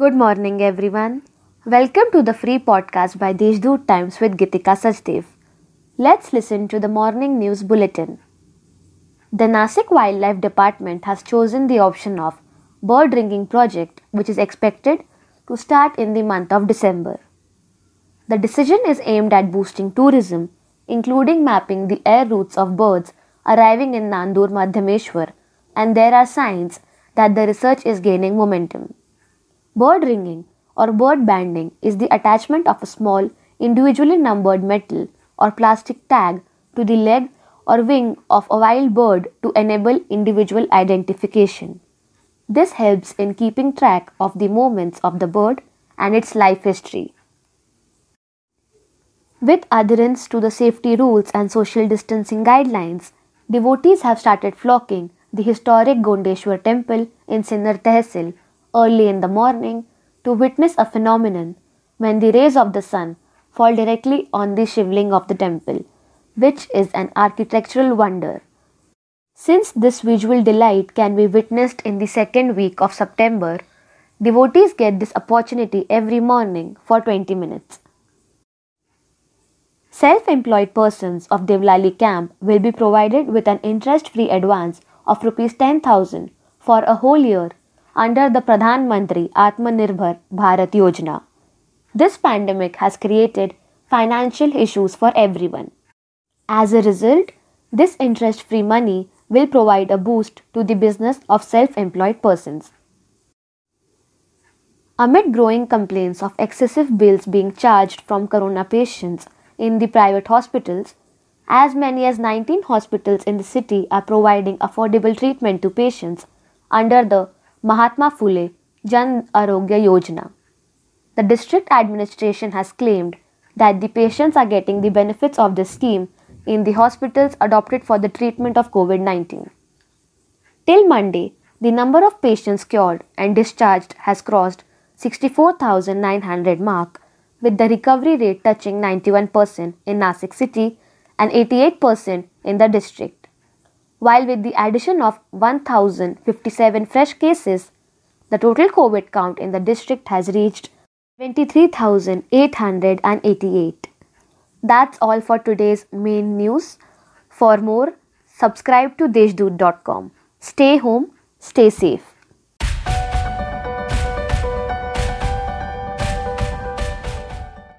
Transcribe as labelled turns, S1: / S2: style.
S1: Good morning, everyone. Welcome to the free podcast by Deshdoot Times with Gitika Sachdev. Let's listen to the morning news bulletin. The Nasik Wildlife Department has chosen the option of bird ringing project which is expected to start in the month of December. The decision is aimed at boosting tourism including mapping the air routes of birds arriving in Nandur Madhyameshwar and there are signs that the research is gaining momentum. Bird ringing or bird banding is the attachment of a small individually numbered metal or plastic tag to the leg or wing of a wild bird to enable individual identification. This helps in keeping track of the movements of the bird and its life history. With adherence to the safety rules and social distancing guidelines, devotees have started flocking the historic Gondeshwar temple in Sinnar Tehsil early in the morning to witness a phenomenon when the rays of the sun fall directly on the shivling of the temple, which is an architectural wonder. Since this visual delight can be witnessed in the second week of September, devotees get this opportunity every morning for 20 minutes. Self employed persons of Devlali camp will be provided with an interest free advance of Rs 10,000 for a whole year under the Pradhan Mantri Atmanirbhar Bharat Yojana. This pandemic has created financial issues for everyone. As a result, this interest free money will provide a boost to the business of self employed persons. Amid growing complaints of excessive bills being charged from corona patients, in the private hospitals, as many as 19 hospitals in the city are providing affordable treatment to patients under the Mahatma Phule Jan Arogya Yojana. The district administration has claimed that the patients are getting the benefits of this scheme in the hospitals adopted for the treatment of COVID 19. Till Monday, the number of patients cured and discharged has crossed 64,900 mark with the recovery rate touching 91% in Nasik city and 88% in the district. While with the addition of 1057 fresh cases, the total COVID count in the district has reached 23,888. That's all for today's main news. For more, subscribe to deshdoot.com. Stay home, stay safe.